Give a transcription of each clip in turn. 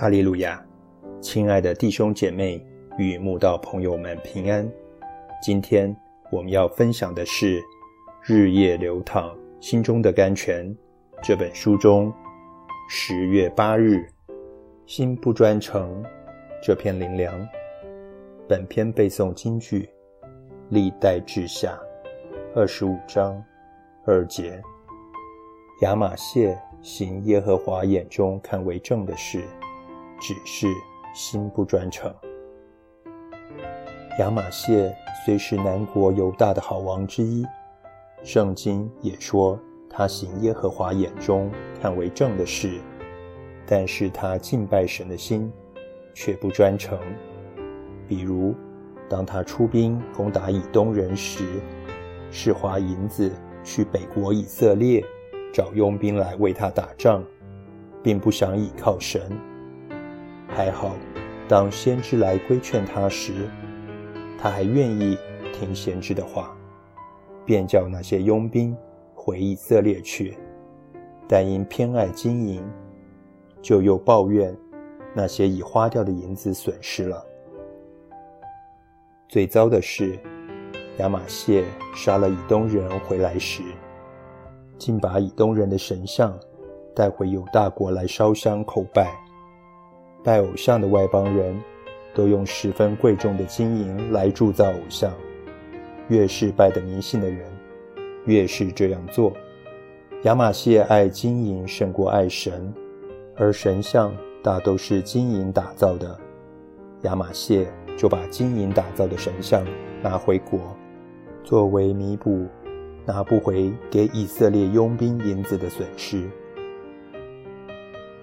哈利路亚，亲爱的弟兄姐妹与慕道朋友们平安。今天我们要分享的是《日夜流淌心中的甘泉》这本书中十月八日“心不专诚”这篇灵粮。本篇背诵京剧历代志下二十五章二节：亚玛谢行耶和华眼中看为正的事。只是心不专诚。亚玛谢虽是南国犹大的好王之一，圣经也说他行耶和华眼中看为正的事，但是他敬拜神的心却不专诚。比如，当他出兵攻打以东人时，是花银子去北国以色列找佣兵来为他打仗，并不想倚靠神。还好，当先知来规劝他时，他还愿意听先知的话，便叫那些佣兵回以色列去。但因偏爱金银，就又抱怨那些已花掉的银子损失了。最糟的是，亚玛谢杀了以东人回来时，竟把以东人的神像带回犹大国来烧香叩拜。拜偶像的外邦人，都用十分贵重的金银来铸造偶像。越是拜的迷信的人，越是这样做。亚玛谢爱金银胜过爱神，而神像大都是金银打造的。亚玛谢就把金银打造的神像拿回国，作为弥补拿不回给以色列佣兵银子的损失。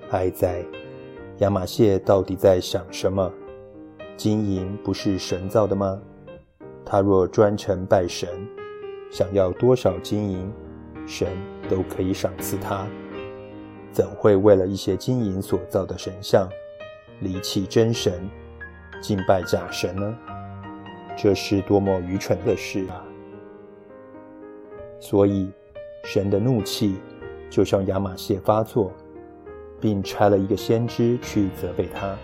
哀哉！亚马谢到底在想什么？金银不是神造的吗？他若专程拜神，想要多少金银，神都可以赏赐他，怎会为了一些金银所造的神像，离弃真神，敬拜假神呢？这是多么愚蠢的事啊！所以，神的怒气就像亚马谢发作。并差了一个先知去责备他，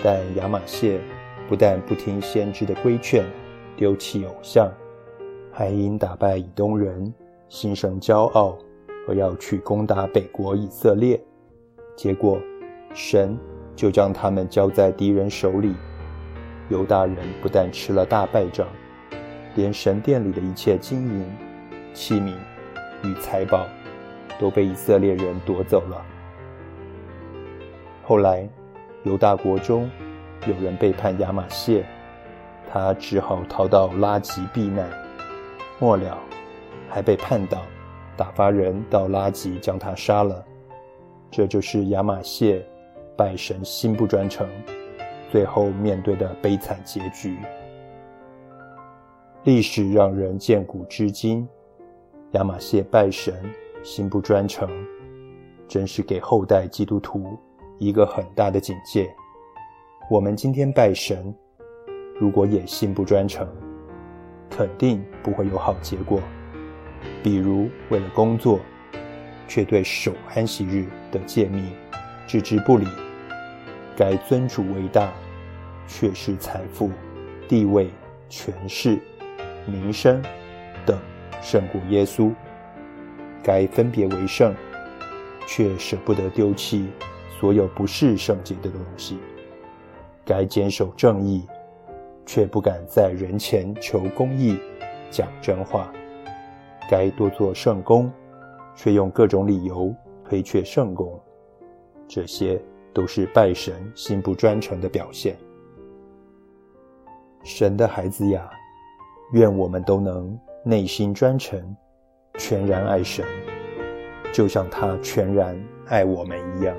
但亚玛谢不但不听先知的规劝，丢弃偶像，还因打败以东人，心生骄傲，而要去攻打北国以色列。结果，神就将他们交在敌人手里。犹大人不但吃了大败仗，连神殿里的一切金银器皿与财宝都被以色列人夺走了。后来，犹大国中有人背叛亚玛谢，他只好逃到拉吉避难。末了，还被叛党打发人到拉吉将他杀了。这就是亚玛谢拜神心不专诚，最后面对的悲惨结局。历史让人见古知今，亚玛谢拜神心不专诚，真是给后代基督徒。一个很大的警戒。我们今天拜神，如果野心不专诚，肯定不会有好结果。比如为了工作，却对守安息日的诫命置之不理；该尊主为大，却是财富、地位、权势、名声等胜过耶稣；该分别为圣，却舍不得丢弃。所有不是圣洁的东西，该坚守正义，却不敢在人前求公义、讲真话；该多做圣功，却用各种理由推却圣功。这些都是拜神心不专诚的表现。神的孩子呀，愿我们都能内心专诚，全然爱神，就像他全然爱我们一样。